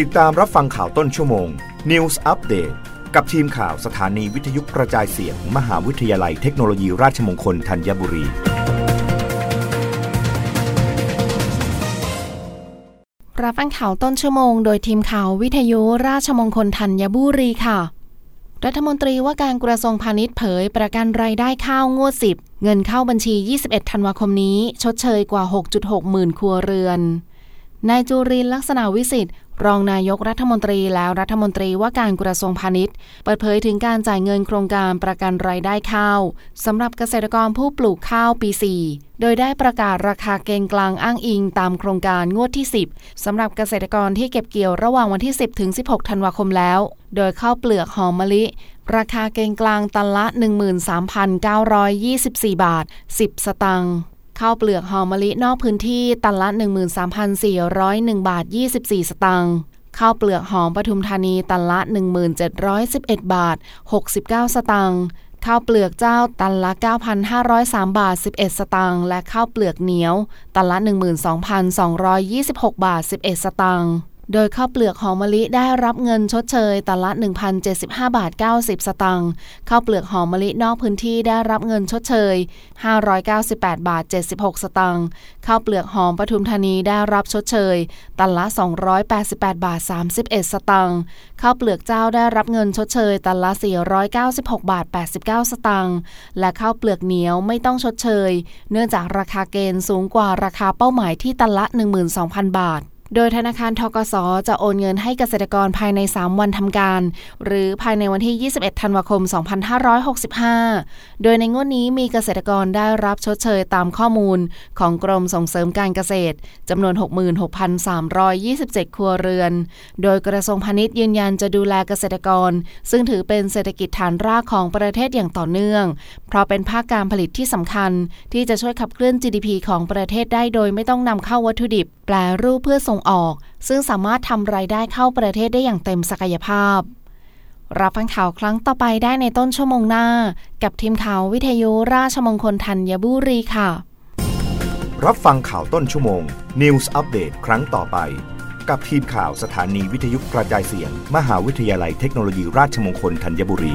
ติดตามรับฟังข่าวต้นชั่วโมง News Update กับทีมข่าวสถานีวิทยุกระจายเสียงมมหาวิทยาลัยเทคโนโลยีราชมงคลธัญบุรี รับฟังข่าวต้นชั่วโมง โดยทีมข่าววิทยุราชมงคลธัญบุรีค่ะ รัฐมนตรีว่าการกระทรวงพาณิชย์เผยประกันรายได้ข้าวงวด 10 เงินเข้าบัญชี 21 ธันวาคมนี้ ชดเชยกว่า 6.6 หมื่นครัวเรือนนายจุรินลักษณะวิสิทธิ์ รองนายกรัฐมนตรีแล้วรัฐมนตรีว่าการกระทรวงพาณิชย์ เปิดเผยถึงการจ่ายเงินโครงการประกันรายได้ข้าวสำหรับเกษตรกรผู้ปลูกข้าวปี 4 โดยได้ประกาศราคาเกณฑ์กลางอ้างอิงตามโครงการงวดที่ 10สำหรับเกษตรกรที่เก็บเกี่ยวระหว่างวันที่ 10 ถึง 16 ธันวาคมแล้ว โดยข้าวเปลือกหอมมะลิราคาเกณฑ์กลางตันละ 13,924 บาท 10 สตางค์ ข้าวเปลือกหอมมะลินอกพื้นที่ตันละ 13,401 บาท 24 สตางค์ข้าวเปลือกหอมปทุมธานีตันละ 1711 บาท 69 สตางค์ข้าวเปลือกเจ้าตันละ 9,503 บาท 11 สตางค์และข้าวเปลือกเหนียว ตันละ 12,226 บาท 11 สตางค์ โดยข้าวเปลือกหอมมะลิได้รับเงินชดเชยตันละ 1,075 บาท 90 สตางค์ข้าวเปลือกหอมมะลินอกพื้นที่ได้รับเงินชดเชย 598 บาท 76 สตางค์ข้าวเปลือกหอมปทุมธานีได้รับชดเชย ตันละ 288 บาท 31 สตางค์ข้าวเปลือกเจ้าได้รับเงินชดเชย ตันละ 496 บาท 89 สตางค์และข้าวเปลือกเหนียวไม่ต้องชดเชย เนื่องจากราคาเกณฑ์สูงกว่าราคาเป้าหมายที่ตันละ 12,000 บาท โดยธนาคารทกสจะโอนเงินให้เกษตรกรภายใน 3 วันทำการ หรือภายในวันที่ 21 ธันวาคม 2565 โดยในงวดนี้มีเกษตรกรได้รับชดเชยตามข้อมูลของกรมส่งเสริมการเกษตรจำนวน 66,327 ครัวเรือน โดยกระทรวงพาณิชย์ยืนยันจะดูแลเกษตรกร ซึ่งถือเป็นเศรษฐกิจฐานรากของประเทศอย่างต่อเนื่อง เพราะเป็นภาคการผลิตที่สำคัญที่จะช่วยขับเคลื่อน GDP ของประเทศได้โดยไม่ต้องนำเข้าวัตถุดิบ แปลรูปเพื่อส่งออก ซึ่งสามารถทำรายได้เข้าประเทศได้อย่างเต็มศักยภาพ รับฟังข่าวครั้งต่อไปได้ในต้นชั่วโมงหน้า กับทีมข่าววิทยุราชมงคลธัญบุรีค่ะ รับฟังข่าวต้นชั่วโมง News อัปเดตครั้งต่อไป กับทีมข่าวสถานีวิทยุกระจายเสียง มหาวิทยาลัยเทคโนโลยีราชมงคลธัญบุรี